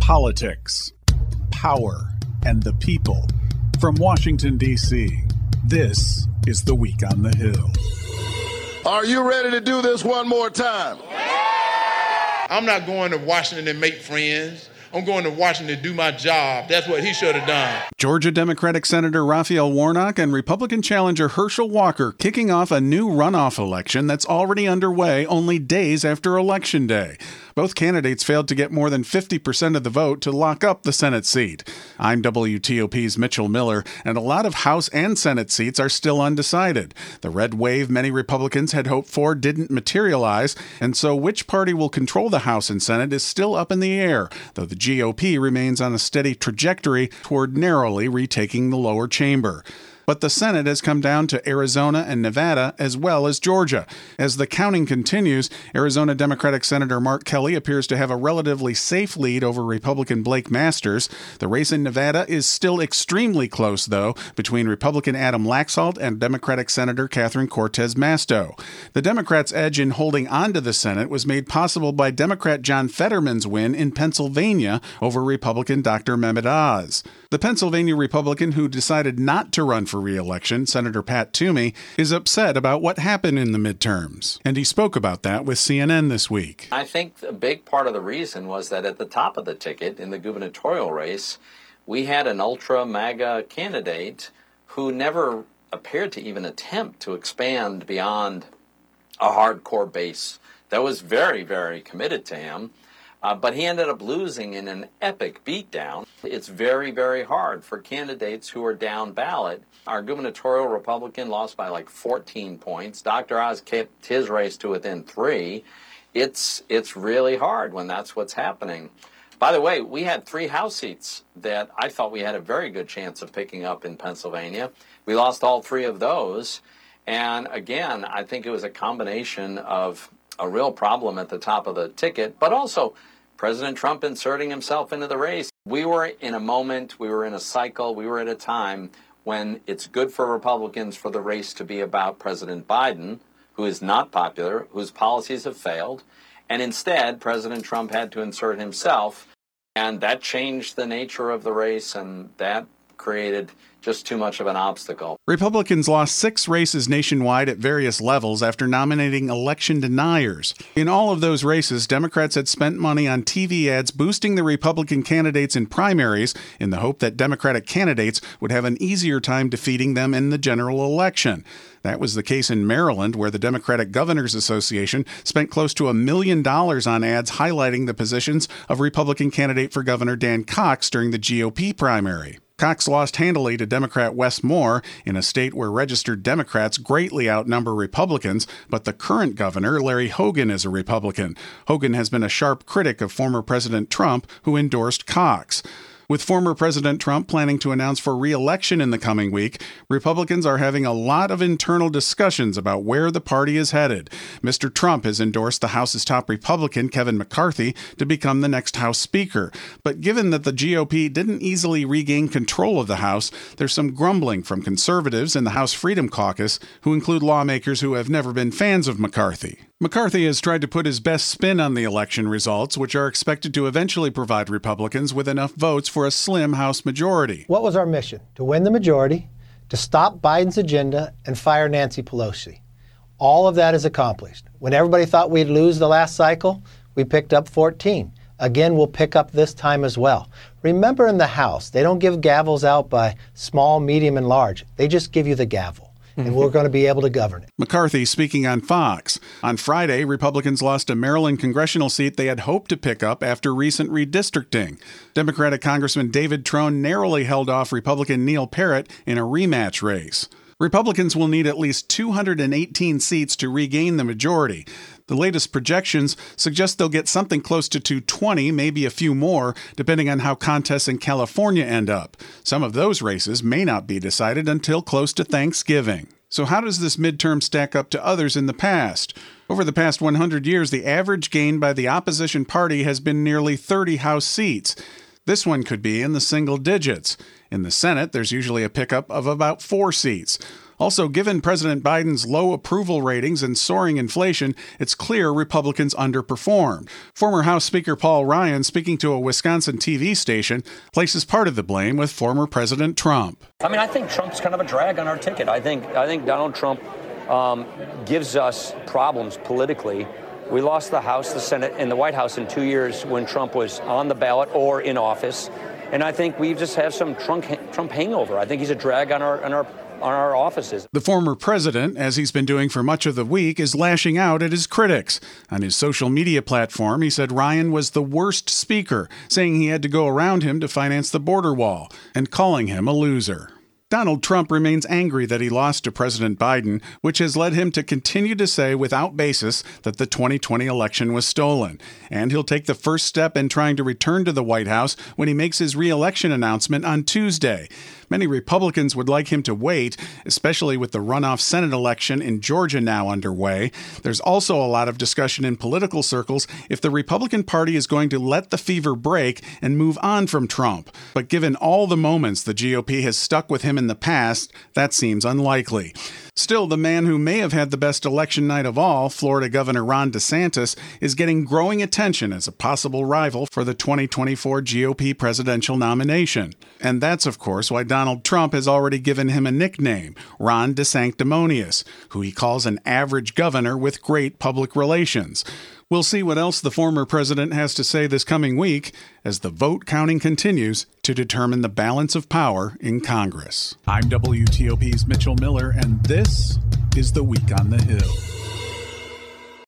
politics, power, and the people. From Washington, D.C., this is The Week on the Hill. Are you ready to do this one more time? I'm not going to Washington to make friends. I'm going to Washington to do my job. That's what he should have done. Georgia Democratic Senator Raphael Warnock and Republican challenger Herschel Walker kicking off a new runoff election that's already underway only days after Election Day. Both candidates failed to get more than 50% of the vote to lock up the Senate seat. I'm WTOP's Mitchell Miller, and a lot of House and Senate seats are still undecided. The red wave many Republicans had hoped for didn't materialize, and so which party will control the House and Senate is still up in the air, though the GOP remains on a steady trajectory toward narrowly retaking the lower chamber but the Senate has come down to Arizona and Nevada as well as Georgia. As the counting continues, Arizona Democratic Senator Mark Kelly appears to have a relatively safe lead over Republican Blake Masters. The race in Nevada is still extremely close, though, between Republican Adam Laxalt and Democratic Senator Catherine Cortez Masto. The Democrats' edge in holding on to the Senate was made possible by Democrat John Fetterman's win in Pennsylvania over Republican Dr. Mehmet Oz. The Pennsylvania Republican who decided not to run for re-election, Senator Pat Toomey, is upset about what happened in the midterms, and he spoke about that with CNN this week. I think a big part of the reason was that at the top of the ticket in the gubernatorial race, we had an ultra MAGA candidate who never appeared to even attempt to expand beyond a hardcore base that was very, very committed to him. Uh, but he ended up losing in an epic beatdown. It's very, very hard for candidates who are down ballot. Our gubernatorial Republican lost by like 14 points. Dr. Oz kept his race to within three. It's it's really hard when that's what's happening. By the way, we had three House seats that I thought we had a very good chance of picking up in Pennsylvania. We lost all three of those. And again, I think it was a combination of a real problem at the top of the ticket, but also President Trump inserting himself into the race. We were in a moment, we were in a cycle, we were at a time when it's good for Republicans for the race to be about President Biden, who is not popular, whose policies have failed. And instead, President Trump had to insert himself. And that changed the nature of the race, and that created just too much of an obstacle. Republicans lost six races nationwide at various levels after nominating election deniers. In all of those races, Democrats had spent money on TV ads boosting the Republican candidates in primaries in the hope that Democratic candidates would have an easier time defeating them in the general election. That was the case in Maryland, where the Democratic Governors Association spent close to a million dollars on ads highlighting the positions of Republican candidate for Governor Dan Cox during the GOP primary. Cox lost handily to Democrat Wes Moore in a state where registered Democrats greatly outnumber Republicans, but the current governor, Larry Hogan, is a Republican. Hogan has been a sharp critic of former President Trump, who endorsed Cox. With former President Trump planning to announce for re election in the coming week, Republicans are having a lot of internal discussions about where the party is headed. Mr. Trump has endorsed the House's top Republican, Kevin McCarthy, to become the next House Speaker. But given that the GOP didn't easily regain control of the House, there's some grumbling from conservatives in the House Freedom Caucus, who include lawmakers who have never been fans of McCarthy. McCarthy has tried to put his best spin on the election results, which are expected to eventually provide Republicans with enough votes for a slim House majority. What was our mission? To win the majority, to stop Biden's agenda, and fire Nancy Pelosi. All of that is accomplished. When everybody thought we'd lose the last cycle, we picked up 14. Again, we'll pick up this time as well. Remember in the House, they don't give gavels out by small, medium, and large. They just give you the gavel and we're going to be able to govern it. McCarthy speaking on Fox. On Friday, Republicans lost a Maryland congressional seat they had hoped to pick up after recent redistricting. Democratic Congressman David Trone narrowly held off Republican Neil Parrott in a rematch race. Republicans will need at least 218 seats to regain the majority. The latest projections suggest they'll get something close to 220, maybe a few more, depending on how contests in California end up. Some of those races may not be decided until close to Thanksgiving. So, how does this midterm stack up to others in the past? Over the past 100 years, the average gain by the opposition party has been nearly 30 House seats. This one could be in the single digits. In the Senate, there's usually a pickup of about four seats. Also, given President Biden's low approval ratings and soaring inflation, it's clear Republicans underperformed. Former House Speaker Paul Ryan, speaking to a Wisconsin TV station, places part of the blame with former President Trump. I mean, I think Trump's kind of a drag on our ticket. I think I think Donald Trump um, gives us problems politically. We lost the House, the Senate, and the White House in two years when Trump was on the ballot or in office. And I think we just have some Trump, Trump hangover. I think he's a drag on our on our on our offices. The former president, as he's been doing for much of the week, is lashing out at his critics. On his social media platform, he said Ryan was the worst speaker, saying he had to go around him to finance the border wall, and calling him a loser. Donald Trump remains angry that he lost to President Biden, which has led him to continue to say without basis that the 2020 election was stolen. And he'll take the first step in trying to return to the White House when he makes his reelection announcement on Tuesday. Many Republicans would like him to wait, especially with the runoff Senate election in Georgia now underway. There's also a lot of discussion in political circles if the Republican Party is going to let the fever break and move on from Trump. But given all the moments the GOP has stuck with him in the past, that seems unlikely. Still, the man who may have had the best election night of all, Florida Governor Ron DeSantis, is getting growing attention as a possible rival for the 2024 GOP presidential nomination. And that's, of course, why Donald Trump has already given him a nickname, Ron DeSanctimonious, who he calls an average governor with great public relations. We'll see what else the former president has to say this coming week as the vote counting continues to determine the balance of power in Congress. I'm WTOP's Mitchell Miller, and this is The Week on the Hill.